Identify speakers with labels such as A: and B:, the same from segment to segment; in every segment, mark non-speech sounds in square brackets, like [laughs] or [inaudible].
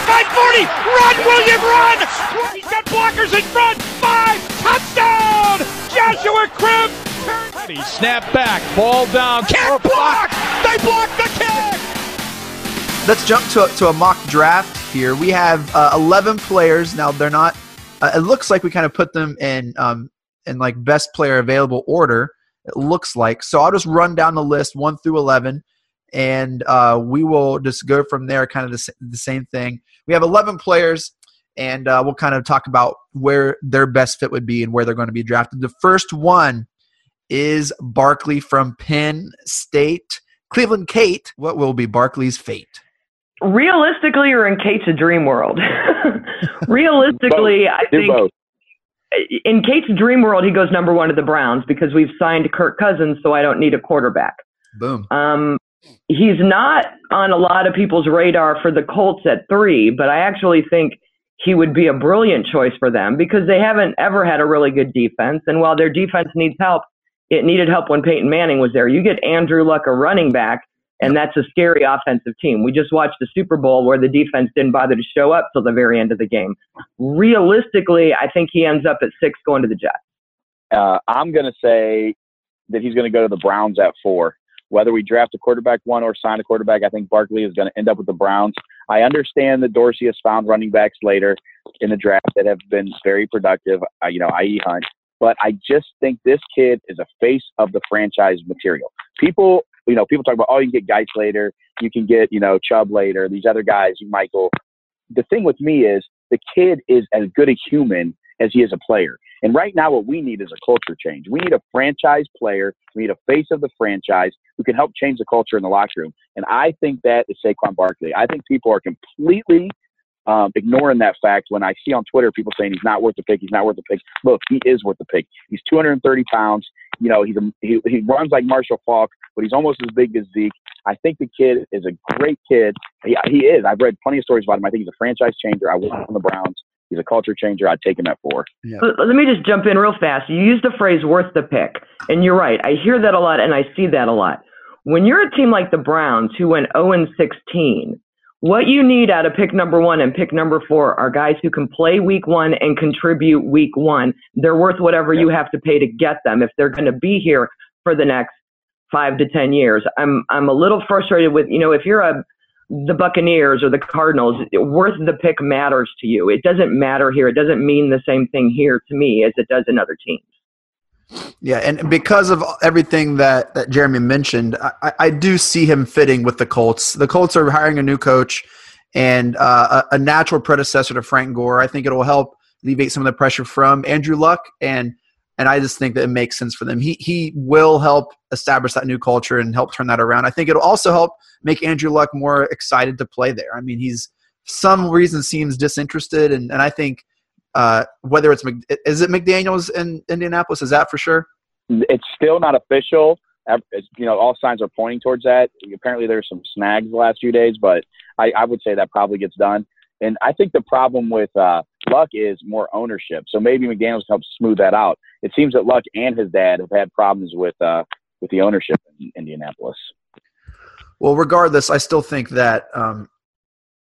A: 40. Run, William, run. He's got blockers in front. Five. Touchdown. Joshua Cribbs. Snap back. Ball down. Kick block. They block the kick.
B: Let's jump to a, to a mock draft here. We have uh, 11 players. Now, they're not, uh, it looks like we kind of put them in, um, in like best player available order. It looks like. So I'll just run down the list 1 through 11 and uh, we will just go from there, kind of the, the same thing. We have 11 players, and uh, we'll kind of talk about where their best fit would be and where they're going to be drafted. The first one is Barkley from Penn State. Cleveland Kate, what will be Barkley's fate?
C: Realistically, or in Kate's dream world? [laughs] Realistically, I think
D: both.
C: in Kate's dream world, he goes number one to the Browns because we've signed Kirk Cousins, so I don't need a quarterback.
B: Boom.
C: Um, he's not on a lot of people's radar for the Colts at three, but I actually think he would be a brilliant choice for them because they haven't ever had a really good defense. And while their defense needs help, it needed help when Peyton Manning was there. You get Andrew Luck, a running back, and that's a scary offensive team. We just watched the Super Bowl where the defense didn't bother to show up till the very end of the game. Realistically, I think he ends up at six going to the Jets.
D: Uh, I'm going to say that he's going to go to the Browns at four. Whether we draft a quarterback one or sign a quarterback, I think Barkley is going to end up with the Browns. I understand that Dorsey has found running backs later in the draft that have been very productive, uh, you know, i.e. Hunt. But I just think this kid is a face of the franchise material. People, you know, people talk about, oh, you can get Guice later, you can get, you know, Chubb later, these other guys, Michael. The thing with me is the kid is as good a human as he is a player. And right now, what we need is a culture change. We need a franchise player. We need a face of the franchise who can help change the culture in the locker room. And I think that is Saquon Barkley. I think people are completely um, ignoring that fact when I see on Twitter people saying he's not worth the pick. He's not worth the pick. Look, he is worth the pick. He's 230 pounds. You know, he's a, he, he runs like Marshall Faulk, but he's almost as big as Zeke. I think the kid is a great kid. He, he is. I've read plenty of stories about him. I think he's a franchise changer. I want him on the Browns. He's a culture changer. I'd take him at four.
C: Yeah. Let me just jump in real fast. You use the phrase worth the pick, and you're right. I hear that a lot, and I see that a lot. When you're a team like the Browns, who went 0 16, what you need out of pick number one and pick number four are guys who can play week one and contribute week one. They're worth whatever you have to pay to get them if they're going to be here for the next five to ten years. I'm I'm a little frustrated with you know if you're a the Buccaneers or the Cardinals, worth the pick matters to you. It doesn't matter here. It doesn't mean the same thing here to me as it does in other teams.
B: Yeah, and because of everything that, that Jeremy mentioned, I, I do see him fitting with the Colts. The Colts are hiring a new coach and uh, a, a natural predecessor to Frank Gore. I think it will help alleviate some of the pressure from Andrew Luck and – and I just think that it makes sense for them. He he will help establish that new culture and help turn that around. I think it'll also help make Andrew Luck more excited to play there. I mean, he's some reason seems disinterested, and and I think uh, whether it's is it McDaniel's in Indianapolis, is that for sure?
D: It's still not official. You know, all signs are pointing towards that. Apparently, there's some snags the last few days, but I, I would say that probably gets done. And I think the problem with uh, Luck is more ownership. So maybe McDaniels helps smooth that out. It seems that Luck and his dad have had problems with uh, with the ownership in Indianapolis.
B: Well, regardless, I still think that um,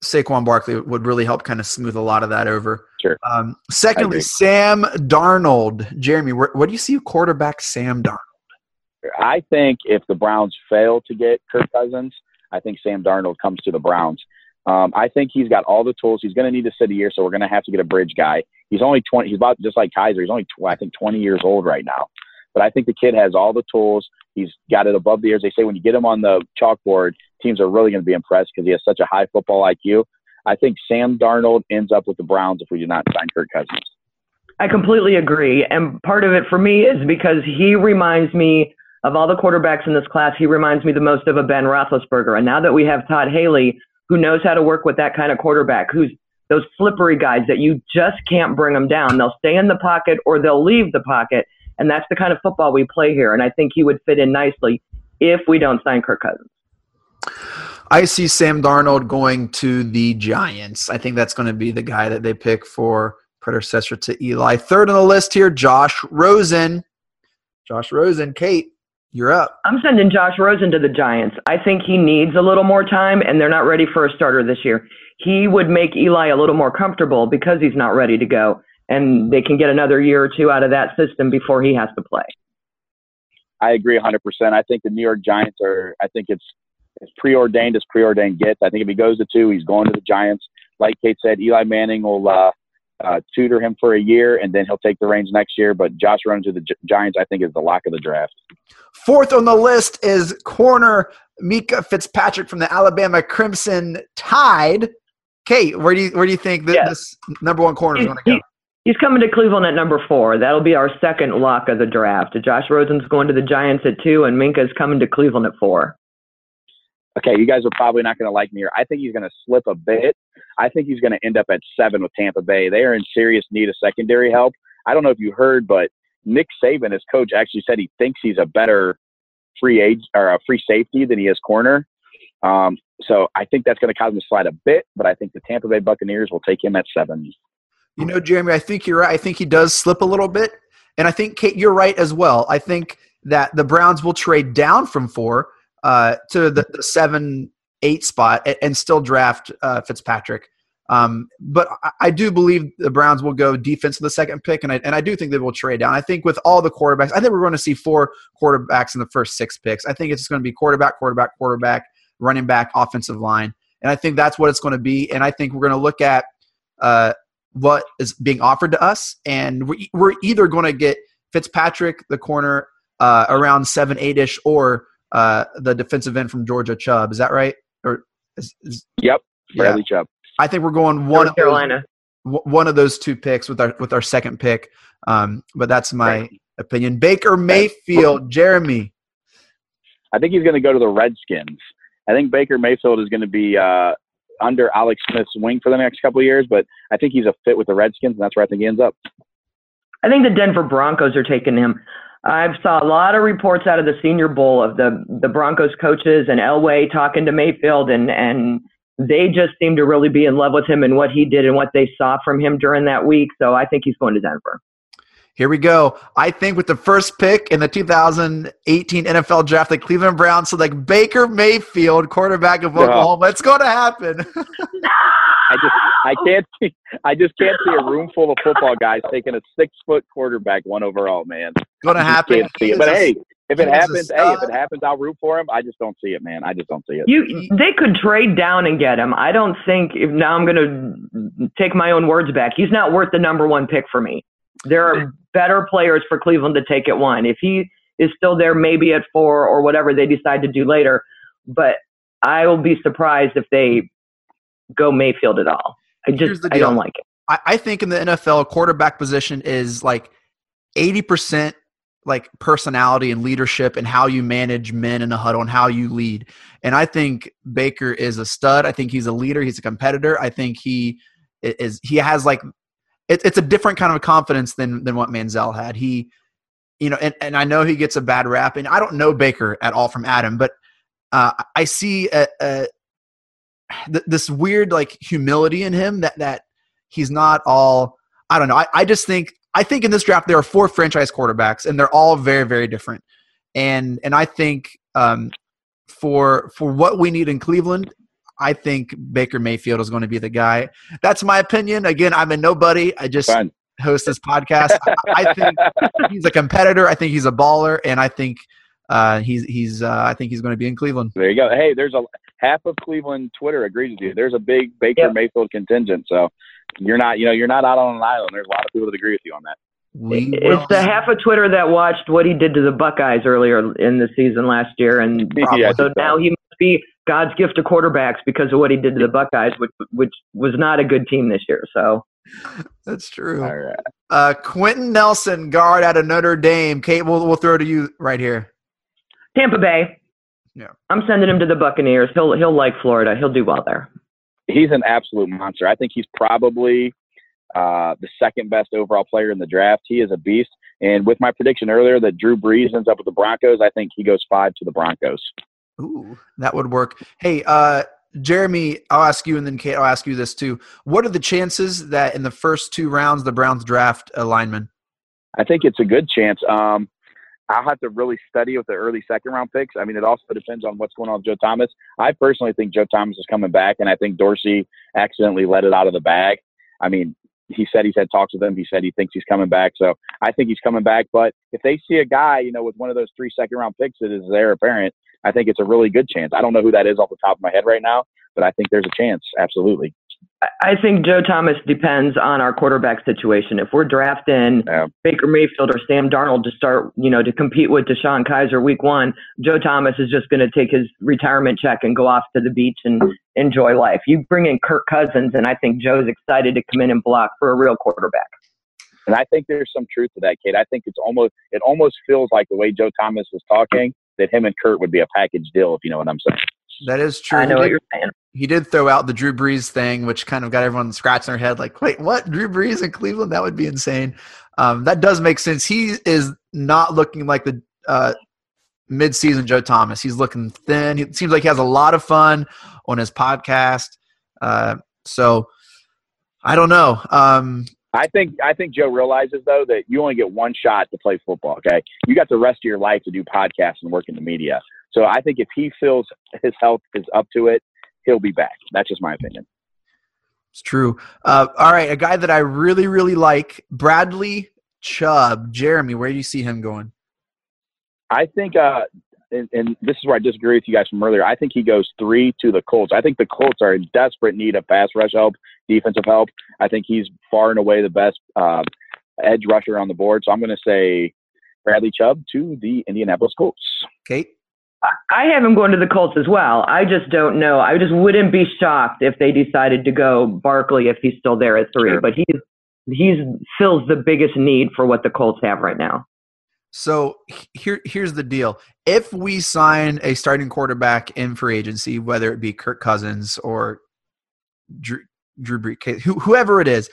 B: Saquon Barkley would really help kind of smooth a lot of that over.
D: Sure.
B: Um, secondly, Sam Darnold. Jeremy, what do you see quarterback Sam Darnold?
D: I think if the Browns fail to get Kirk Cousins, I think Sam Darnold comes to the Browns. Um, I think he's got all the tools. He's going to need to sit a year, so we're going to have to get a bridge guy. He's only 20. He's about just like Kizer. He's only, tw- I think, 20 years old right now. But I think the kid has all the tools. He's got it above the ears. They say when you get him on the chalkboard, teams are really going to be impressed because he has such a high football IQ. I think Sam Darnold ends up with the Browns if we do not sign Kirk Cousins.
C: I completely agree. And part of it for me is because he reminds me of all the quarterbacks in this class, he reminds me the most of a Ben Roethlisberger. And now that we have Todd Haley, who knows how to work with that kind of quarterback, who's those slippery guys that you just can't bring them down. They'll stay in the pocket or they'll leave the pocket. And that's the kind of football we play here. And I think he would fit in nicely if we don't sign Kirk Cousins.
B: I see Sam Darnold going to the Giants. I think that's going to be the guy that they pick for predecessor to Eli. Third on the list here, Josh Rosen. Josh Rosen. Kate, You're up.
C: I'm sending Josh Rosen to the Giants. I think he needs a little more time, and they're not ready for a starter this year. He would make Eli a little more comfortable because he's not ready to go, and they can get another year or two out of that system before he has to play.
D: I agree 100%. I think the New York Giants are, I think it's as preordained as preordained gets. I think if he goes to two, he's going to the Giants. Like Kate said, Eli Manning will uh, uh, tutor him for a year, and then he'll take the reins next year. But Josh Rosen to the Gi- Giants, I think, is the lock of the draft.
B: Fourth on the list is corner Minkah Fitzpatrick from the Alabama Crimson Tide. Kate, where do you where do you think that
C: Yeah.
B: this number one corner is going to go?
C: he's coming to Cleveland at number four. That'll be our second lock of the draft. Josh Rosen's going to the Giants at two, and Minkah's coming to Cleveland at four.
D: Okay, you guys are probably not going to like me here. I think he's going to slip a bit. I think he's going to end up at seven with Tampa Bay. They are in serious need of secondary help. I don't know if you heard, but Nick Saban, his coach, actually said he thinks he's a better free age or a free safety than he is corner. Um, so I think that's going to cause him to slide a bit, but I think the Tampa Bay Buccaneers will take him at seven.
B: You know, Jeremy, I think you're right. I think he does slip a little bit. And I think, Kate, you're right as well. I think that the Browns will trade down from four uh, to the, the seven, eight spot and, still draft uh, Fitzpatrick. Um, but I, do believe the Browns will go defense in the second pick, and I, and I do think they will trade down. I think with all the quarterbacks, I think we're going to see four quarterbacks in the first six picks. I think it's going to be quarterback, quarterback, quarterback, running back, offensive line. And I think that's what it's going to be. And I think we're going to look at uh, what is being offered to us, and we're, we're either going to get Fitzpatrick, the corner, uh, around seven, eight ish, or uh, the defensive end from Georgia, Chubb. Is that right? Or is, is,
D: Yep,
B: Yeah.
D: Bradley Chubb.
B: I think we're going one
C: North
B: of those,
C: Carolina.
B: w- one of those two picks with our with our second pick. Um, but that's my opinion. Baker Mayfield, Jeremy.
D: I think he's going to go to the Redskins. I think Baker Mayfield is going to be uh, under Alex Smith's wing for the next couple of years, but I think he's a fit with the Redskins, and that's where I think he ends up.
C: I think the Denver Broncos are taking him. I've saw a lot of reports out of the Senior Bowl of the the Broncos coaches and Elway talking to Mayfield, and and they just seem to really be in love with him and what he did and what they saw from him during that week. So I think he's going to Denver.
B: Here we go. I think with the first pick in the 2018 NFL draft, the Cleveland Browns select Baker Mayfield, quarterback of
D: Yeah.
B: Oklahoma. It's going to happen. [laughs]
D: I just I [laughs] oh. can't see I just can't see a room full of football guys taking a six foot quarterback one overall, man.
B: going to happen.
D: can't see it. But
B: He is a-
D: hey, if it
B: he is a
D: happens, hey, if it uh. happens, I'll root for him. I just don't see it, man. I just don't see it.
C: You they could trade down and get him. I don't think if now I'm going to take my own words back. He's not worth the number one pick for me. There are better players for Cleveland to take at one. If he is still there, maybe at four or whatever they decide to do later. But I will be surprised if they go Mayfield at all. I just I don't like it.
B: I, I think in the NFL, quarterback position is like 80% like personality and leadership and how you manage men in a huddle and how you lead. And I think Baker is a stud. I think he's a leader. He's a competitor. I think he is, he has like, it, it's a different kind of confidence than, than what Manziel had. He, you know, and, and I know he gets a bad rap and I don't know Baker at all from Adam, but uh, I see a, a, th- this weird like humility in him that, that he's not all, I don't know. I, I just think I think in this draft there are four franchise quarterbacks, and they're all very, very different. And and I think um, for for what we need in Cleveland, I think Baker Mayfield is going to be the guy. That's my opinion. Again, I'm a nobody. I just host this podcast. I, I think [laughs] he's a competitor. I think he's a baller, and I think uh, he's he's uh, I think he's going to be in Cleveland.
D: There you go. Hey, there's a half of Cleveland Twitter agrees with you. There's a big Baker
C: Yep.
D: Mayfield contingent, so you're not, you know, you're not out on an island. There's a lot of people that agree with you on that.
B: We will
C: It's the half of Twitter that watched what he did to the Buckeyes earlier in the season last year, and [laughs]
D: Yeah,
C: so now he must be God's gift to quarterbacks because of what he did to the Buckeyes, which which was not a good team this year. So
B: That's true.
D: All right.
B: Uh, Quenton Nelson, guard out of Notre Dame. Kate, we'll we'll throw to you right here.
C: Tampa Bay.
B: Yeah.
C: I'm sending him to the Buccaneers. He'll he'll like Florida. He'll do well there.
D: He's an absolute monster. I think he's probably uh, the second best overall player in the draft. He is a beast. And with my prediction earlier that Drew Brees ends up with the Broncos, I think he goes five to the Broncos.
B: Ooh, that would work. Hey, uh, Jeremy, I'll ask you, and then Kate, I'll ask you this too. What are the chances that in the first two rounds the Browns draft a lineman?
D: I think it's a good chance. Um, I'll have to really study with the early second round picks. I mean, it also depends on what's going on with Joe Thomas. I personally think Joe Thomas is coming back, and I think Dorsey accidentally let it out of the bag. I mean, he said he's had talks with him. He said he thinks he's coming back. So I think he's coming back. But if they see a guy, you know, with one of those three second round picks that is there apparent, I think it's a really good chance. I don't know who that is off the top of my head right now, but I think there's a chance. Absolutely.
C: I think Joe Thomas depends on our quarterback situation. If we're drafting yeah. Baker Mayfield or Sam Darnold to start, you know, to compete with DeShone Kizer week one, Joe Thomas is just going to take his retirement check and go off to the beach and enjoy life. You bring in Kirk Cousins, and I think Joe's excited to come in and block for a real quarterback.
D: And I think there's some truth to that, Kate. I think it's almost it almost feels like the way Joe Thomas was talking that him and Kurt would be a package deal, if you know what I'm saying.
B: That is true.
C: I know what you're saying.
B: He did throw out the Drew Brees thing, which kind of got everyone scratching their head, like, "Wait, what? Drew Brees in Cleveland? That would be insane." Um, that does make sense. He is not looking like the uh, mid-season Joe Thomas. He's looking thin. He seems like he has a lot of fun on his podcast. Uh, so I don't know. Um,
D: I think I think Joe realizes though that you only get one shot to play football. Okay, you got the rest of your life to do podcasts and work in the media. So I think if he feels his health is up to it, he'll be back. That's just my opinion.
B: It's true. Uh, all right, a guy that I really really like, Bradley Chubb. Jeremy, where do you see him going?
D: I think uh, and, and, this is where I disagree with you guys from earlier. I think he goes three to the Colts. I think the Colts are in desperate need of pass rush help, defensive help. I think he's far and away the best uh, edge rusher on the board. So I'm going to say Bradley Chubb to the Indianapolis Colts.
B: Kate?
C: I have him going to the Colts as well. I just don't know. I just wouldn't be shocked if they decided to go Barkley if he's still there at three. Sure. But he's he's fills the biggest need for what the Colts have right now.
B: So here, here's the deal: if we sign a starting quarterback in free agency, whether it be Kirk Cousins or Drew, Drew Brees, whoever it is,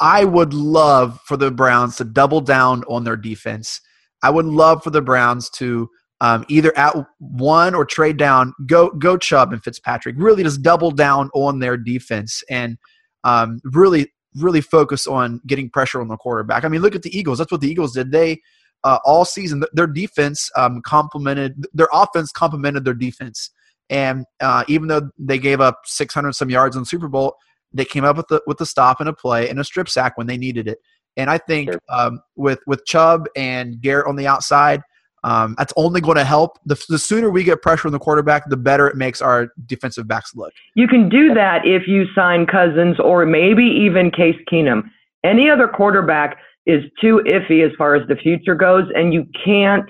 B: I would love for the Browns to double down on their defense. I would love for the Browns to um, either at one or trade down, go go Chubb and Fitzpatrick. Really, just double down on their defense and um, really really focus on getting pressure on the quarterback. I mean, look at the Eagles. That's what the Eagles did. They uh, all season. Their defense um, complemented their offense complemented their defense, and uh, even though they gave up 600 some yards in the Super Bowl, they came up with the with the stop and a play and a strip sack when they needed it. And I think sure. um, with with Chubb and Garrett on the outside, um, that's only going to help. The, the sooner we get pressure on the quarterback, the better it makes our defensive backs look.
C: You can do that if you sign Cousins or maybe even Case Keenum. Any other quarterback is too iffy as far as the future goes, and you can't.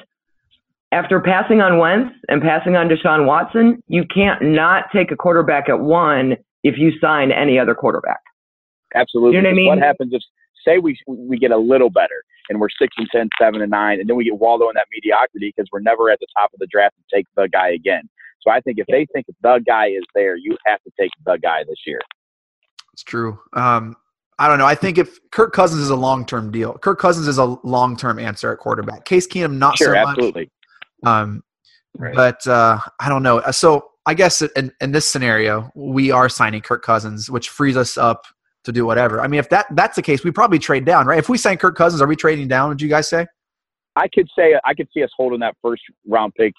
C: After passing on Wentz and passing on Deshaun Watson, you can't not take a quarterback at one if you sign any other quarterback.
D: Absolutely.
C: You know what I mean?
D: What happens if say we we get a little better and we're six and 10, 7 and nine, and then we get wallow in that mediocrity because we're never at the top of the draft to take the guy again. So I think if they think the guy is there, you have to take the guy this year.
B: It's true. Um, I don't know. I think if Kirk Cousins is a long term deal, Kirk Cousins is a long term answer at quarterback. Case Keenum, not
D: sure,
B: so
D: much. Absolutely.
B: Um, right. But uh, I don't know. So I guess in, in this scenario, we are signing Kirk Cousins, which frees us up to do whatever. I mean, if that that's the case, we probably trade down, right? If we sign Kirk Cousins, are we trading down? Would you guys say?
D: I could say I could see us holding that first round pick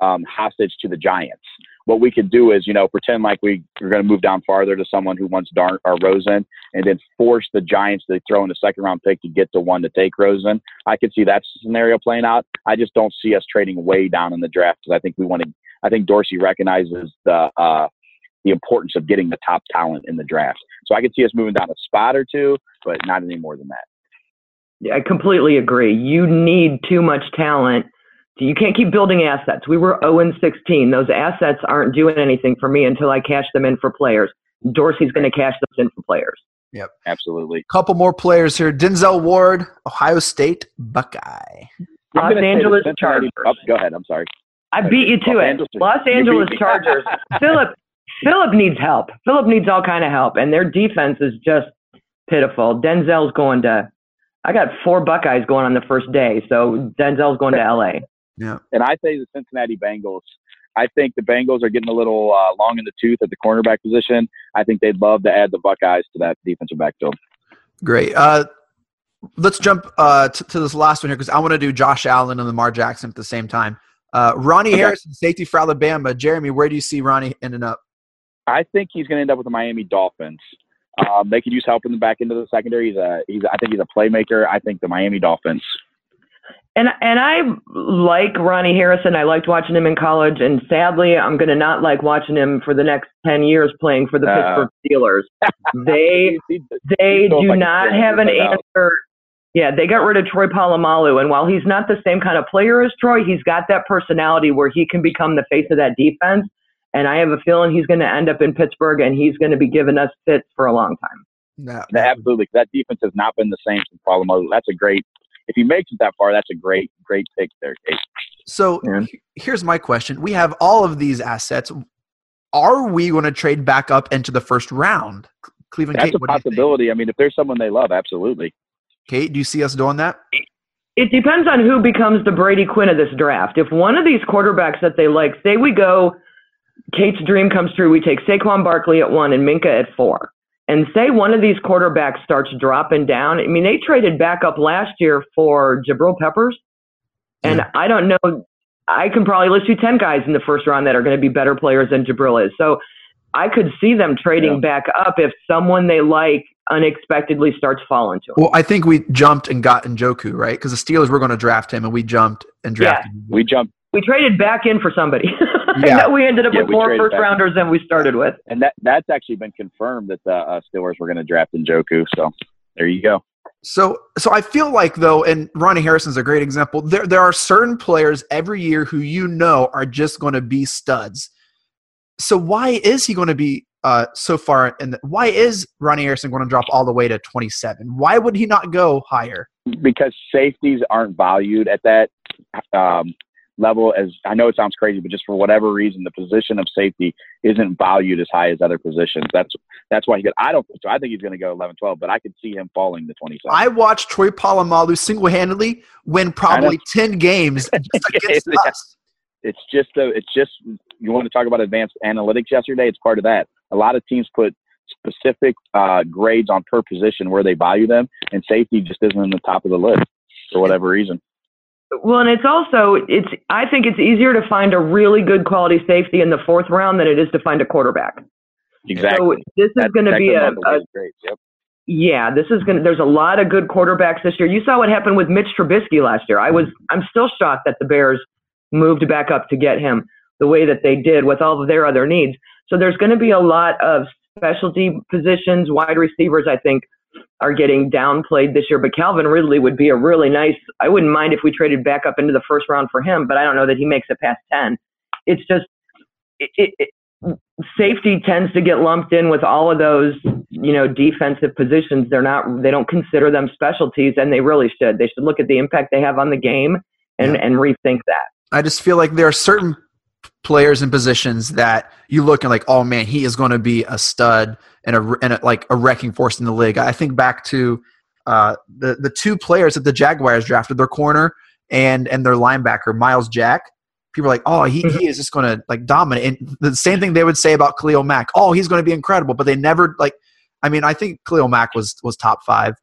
D: um, hostage to the Giants what we could do is, you know, pretend like we are going to move down farther to someone who wants Darn or Rosen, and then force the Giants to throw in a second round pick to get the one to take Rosen. I could see that scenario playing out. I just don't see us trading way down in the draft because I think we want to. I think Dorsey recognizes the uh, the importance of getting the top talent in the draft. So I could see us moving down a spot or two, but not any more than that.
C: Yeah, I completely agree. You need too much talent you can't keep building assets. We were 0 and 16. Those assets aren't doing anything for me until I cash them in for players. Dorsey's going to cash those in for players.
B: Yep,
D: absolutely.
B: Couple more players here. Denzel Ward, Ohio State Buckeye.
C: Los Angeles oh, Chargers.
D: Oh, go ahead. I'm sorry.
C: I beat you to Los it. Angeles, Los Angeles Chargers. [laughs] Philip Philip needs help. Philip needs all kind of help, and their defense is just pitiful. Denzel's going to. I got four Buckeyes going on the first day, so Denzel's going to LA.
B: Yeah.
D: And I say the Cincinnati Bengals. I think the Bengals are getting a little uh, long in the tooth at the cornerback position. I think they'd love to add the Buckeyes to that defensive backfield.
B: Great. Uh, let's jump uh, to, to this last one here because I want to do Josh Allen and Lamar Jackson at the same time. Uh, Ronnie okay. Harrison, safety for Alabama. Jeremy, where do you see Ronnie ending up?
D: I think he's going to end up with the Miami Dolphins. Um, they could use help in the back end of the secondary. He's a, he's, I think he's a playmaker. I think the Miami Dolphins.
C: And and I like Ronnie Harrison. I liked watching him in college, and sadly, I'm going to not like watching him for the next ten years playing for the uh, Pittsburgh Steelers. [laughs] They they do not have an answer. Yeah, they got rid of Troy Polamalu, and while he's not the same kind of player as Troy, he's got that personality where he can become the face of that defense. And I have a feeling he's going to end up in Pittsburgh, and he's going to be giving us fits for a long time.
D: No, absolutely. That defense has not been the same since Polamalu. That's a great if he makes it that far, that's a great, great pick there, Kate.
B: So yeah. here's my question: We have all of these assets. Are we going to trade back up into the first round?
D: Cleveland. That's Kate, a possibility. I mean, if there's someone they love, absolutely.
B: Kate, do you see us doing that?
C: It depends on who becomes the Brady Quinn of this draft. If one of these quarterbacks that they like, say we go, Kate's dream comes true, we take Saquon Barkley at one and Minkah at four and say one of these quarterbacks starts dropping down. I mean, they traded back up last year for Jabril Peppers. And yeah. I don't know, I can probably list you 10 guys in the first round that are going to be better players than Jabril is. So I could see them trading yeah. back up if someone they like unexpectedly starts falling to them.
B: Well, I think we jumped and got Njoku, right? Because the Steelers were going to draft him, and we jumped and drafted
C: yeah.
B: him.
D: We jumped
C: we traded back in for somebody. [laughs] Yeah. we ended up yeah, with more first rounders than we started with.
D: And that that's actually been confirmed that the uh, Steelers were going to draft Njoku. So there you go.
B: So, so I feel like though, and Ronnie Harrison's a great example. There, there are certain players every year who you know are just going to be studs. So why is he going to be uh, so far? And why is Ronnie Harrison going to drop all the way to 27? Why would he not go higher?
D: Because safeties aren't valued at that um, level as I know it sounds crazy, but just for whatever reason, the position of safety isn't valued as high as other positions. That's that's why he got. I don't so. I think he's going to go 11, 12, but I could see him falling to 27.
B: I watched Troy Polamalu single handedly win probably 10 games [laughs] against us.
D: It's just a, it's just you want to talk about advanced analytics yesterday. It's part of that. A lot of teams put specific uh, grades on per position where they value them, and safety just isn't in the top of the list for whatever reason.
C: Well, and it's also it's I think it's easier to find a really good quality safety in the fourth round than it is to find a quarterback.
D: Exactly.
C: So this is going to be a, a
D: yep.
C: yeah. This is going. to There's a lot of good quarterbacks this year. You saw what happened with Mitch Trubisky last year. I was I'm still shocked that the Bears moved back up to get him the way that they did with all of their other needs. So there's going to be a lot of specialty positions, wide receivers. I think are getting downplayed this year. But Calvin Ridley would be a really nice. I wouldn't mind if we traded back up into the first round for him, but I don't know that he makes it past ten. It's just it, it, it, safety tends to get lumped in with all of those you know defensive positions. They're not. They don't consider them specialties, and they really should. They should look at the impact they have on the game and and rethink that.
B: I just feel like there are certain players and positions that you look and like, oh man, he is going to be a stud and a, and a, like a wrecking force in the league. I think back to uh, the the two players that the Jaguars drafted, their corner and and their linebacker, Myles Jack. People are like, oh, he, he mm-hmm. is just going to like dominate. And the same thing they would say about Khalil Mack. Oh, he's going to be incredible. But they never like. I mean, I think Khalil Mack was was top five,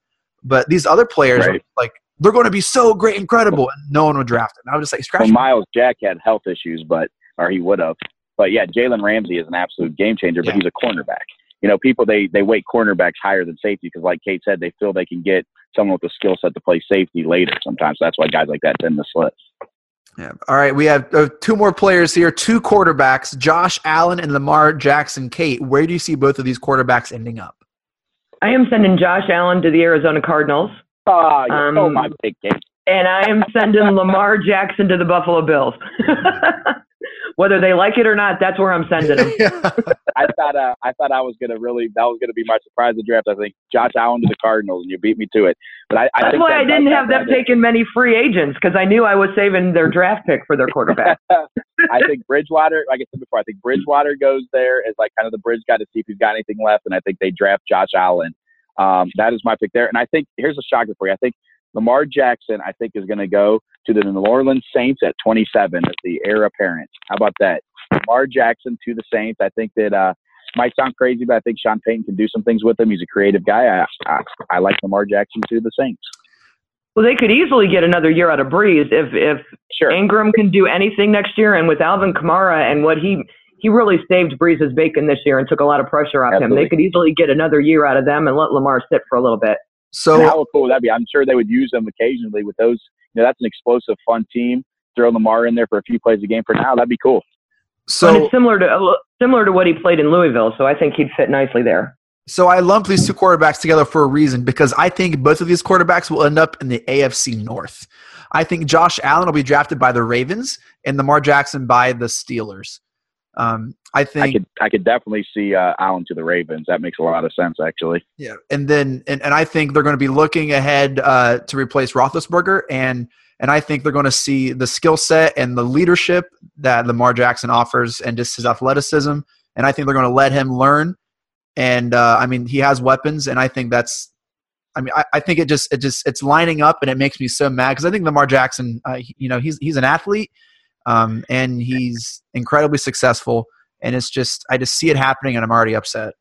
B: but these other players right. like they're going to be so great, incredible, and no one would draft him. I was just like, scratch.
D: Well, Myles Jack had health issues, but or he would have. But yeah, Jalen Ramsey is an absolute game changer, but yeah. he's a cornerback. You know, people they they weight cornerbacks higher than safety because, like Kate said, they feel they can get someone with a skill set to play safety later. Sometimes that's why guys like that tend to slip.
B: Yeah. All right. We have uh, two more players here, two quarterbacks, Josh Allen and Lamar Jackson. Kate, where do you see both of these quarterbacks ending up?
C: I am sending Josh Allen to the Arizona Cardinals.
D: Oh, um, oh my big game.
C: And I am sending Lamar Jackson to the Buffalo Bills. [laughs] whether they like it or not, that's where I'm sending them. [laughs]
D: I thought uh, I thought I was gonna really that was gonna be my surprise of draft. I think Josh Allen to the Cardinals, and you beat me to it. But I, I
C: that's why I didn't have them taking many free agents because I knew I was saving their draft pick for their quarterback. [laughs]
D: I think Bridgewater, like I said before, I think Bridgewater goes there as like kind of the bridge guy to see if he's got anything left, and I think they draft Josh Allen. Um, that is my pick there, and I think here's a shocker for you. I think Lamar Jackson, I think, is going to go to the New Orleans Saints at 27 as the heir apparent. How about that? Lamar Jackson to the Saints. I think that uh, might sound crazy, but I think Sean Payton can do some things with him. He's a creative guy. I, I, I like Lamar Jackson to the Saints.
C: Well, they could easily get another year out of Brees if if
D: Sure.
C: Ingram can do anything next year, and with Alvin Kamara and what he he really saved Brees' bacon this year and took a lot of pressure off him. They could easily get another year out of them and let Lamar sit for a little bit.
B: So
D: And how cool would that be? I'm sure they would use them occasionally with those. You know, that's an explosive, fun team. Throw Lamar in there for a few plays a game for now. That'd be cool.
C: and
B: so
C: it's similar to uh, similar to what he played in Louisville, so I think he'd fit nicely there.
B: so I lumped these two quarterbacks together for a reason because I think both of these quarterbacks will end up in the AFC North. I think Josh Allen will be drafted by the Ravens and Lamar Jackson by the Steelers. Um, I think
D: I could, I could definitely see uh, Allen to the Ravens. That makes a lot of sense, actually.
B: Yeah, and then and, and I think they're going to be looking ahead uh, to replace Roethlisberger, and and I think they're going to see the skill set and the leadership that Lamar Jackson offers, and just his athleticism, and I think they're going to let him learn. And uh, I mean, he has weapons, and I think that's. I mean, I, I think it just it just it's lining up, and it makes me so mad because I think Lamar Jackson, uh, he- you know, he's he's an athlete, um, and he's incredibly successful, and it's just I just see it happening, and I'm already upset.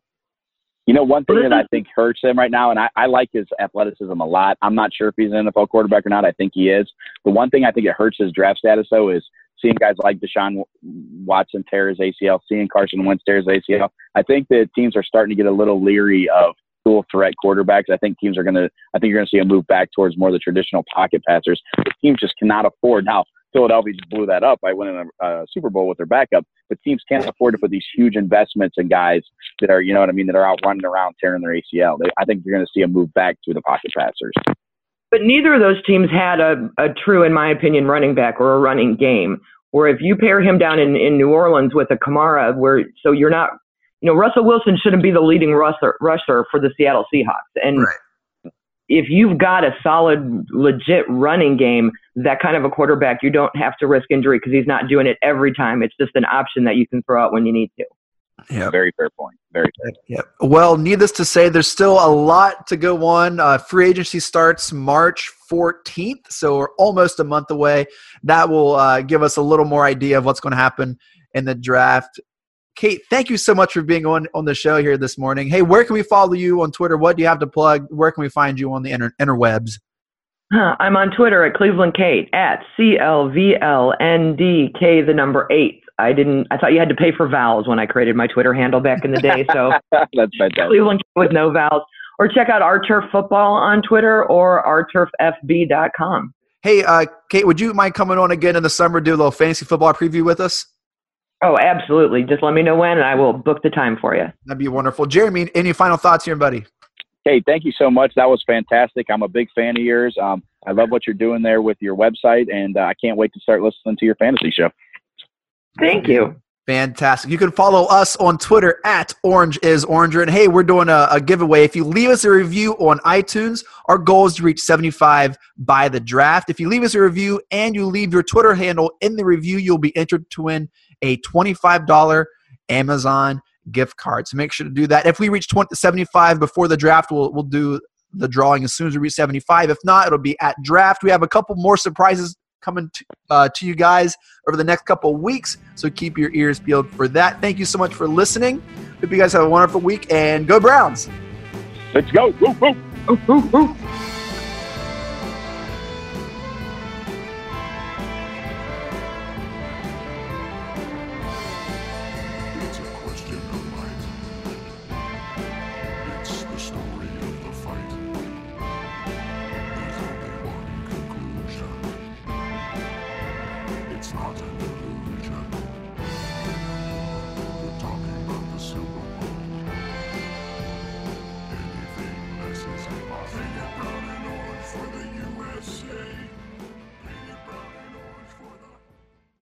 D: You know, one thing that I think hurts him right now, and I, I like his athleticism a lot. I'm not sure if he's an NFL quarterback or not. I think he is. The one thing I think it hurts his draft status, though, is seeing guys like Deshaun Watson tear his ACL, seeing Carson Wentz tear his ACL. I think that teams are starting to get a little leery of dual threat quarterbacks. I think teams are going to, I think you're going to see a move back towards more of the traditional pocket passers. The teams just cannot afford. Now, Philadelphia just blew that up by winning a, a Super Bowl with their backup, but teams can't afford to put these huge investments in guys that are, you know what I mean, that are out running around tearing their ACL. They, I think you're going to see a move back to the pocket passers.
C: But neither of those teams had a, a true, in my opinion, running back or a running game. Where if you pair him down in, in New Orleans with a Kamara, where so you're not, you know, Russell Wilson shouldn't be the leading rusher, rusher for the Seattle Seahawks. And
B: Right.
C: If you've got a solid, legit running game, that kind of a quarterback, you don't have to risk injury because he's not doing it every time. It's just an option that you can throw out when you need to.
B: Yeah.
D: Very fair point. Very fair.
B: Yep. Well, needless to say, there's still a lot to go on. Uh, free agency starts March 14th, so we're almost a month away. That will uh, give us a little more idea of what's going to happen in the draft. Kate, thank you so much for being on on the show here this morning. Hey, where can we follow you on Twitter? What do you have to plug? Where can we find you on the inter- interwebs?
C: I'm on Twitter at Cleveland Kate at C L V L N D K the number eight. I didn't. I thought you had to pay for vowels when I created my Twitter handle back in the day. So [laughs]
D: That's fantastic.
C: Cleveland Kate with no vowels. Or check out Our Turf Football on Twitter or OurTurfFB.com.
B: Hey, uh, Kate, would you mind coming on again in the summer, do a little fantasy football preview with us?
C: Oh, absolutely. Just let me know when, and I will book the time for you.
B: That'd be wonderful. Jeremy, any final thoughts here, buddy?
D: Hey, thank you so much. That was fantastic. I'm a big fan of yours. Um, I love what you're doing there with your website, and uh, I can't wait to start listening to your fantasy show.
C: Thank you.
B: Fantastic. You can follow us on Twitter at Orange is Oranger. And hey, we're doing a, a giveaway. If you leave us a review on iTunes, our goal is to reach 75 by the draft. If you leave us a review and you leave your Twitter handle in the review, you'll be entered to win a $25 Amazon gift card. So make sure to do that. If we reach 20, 75 before the draft, we'll, we'll do the drawing as soon as we reach 75. If not, it'll be at draft. We have a couple more surprises coming to, uh, to you guys over the next couple of weeks. So keep your ears peeled for that. Thank you so much for listening. Hope you guys have a wonderful week and go Browns.
D: Let's go. Woo, woo.
C: Ooh, ooh, ooh.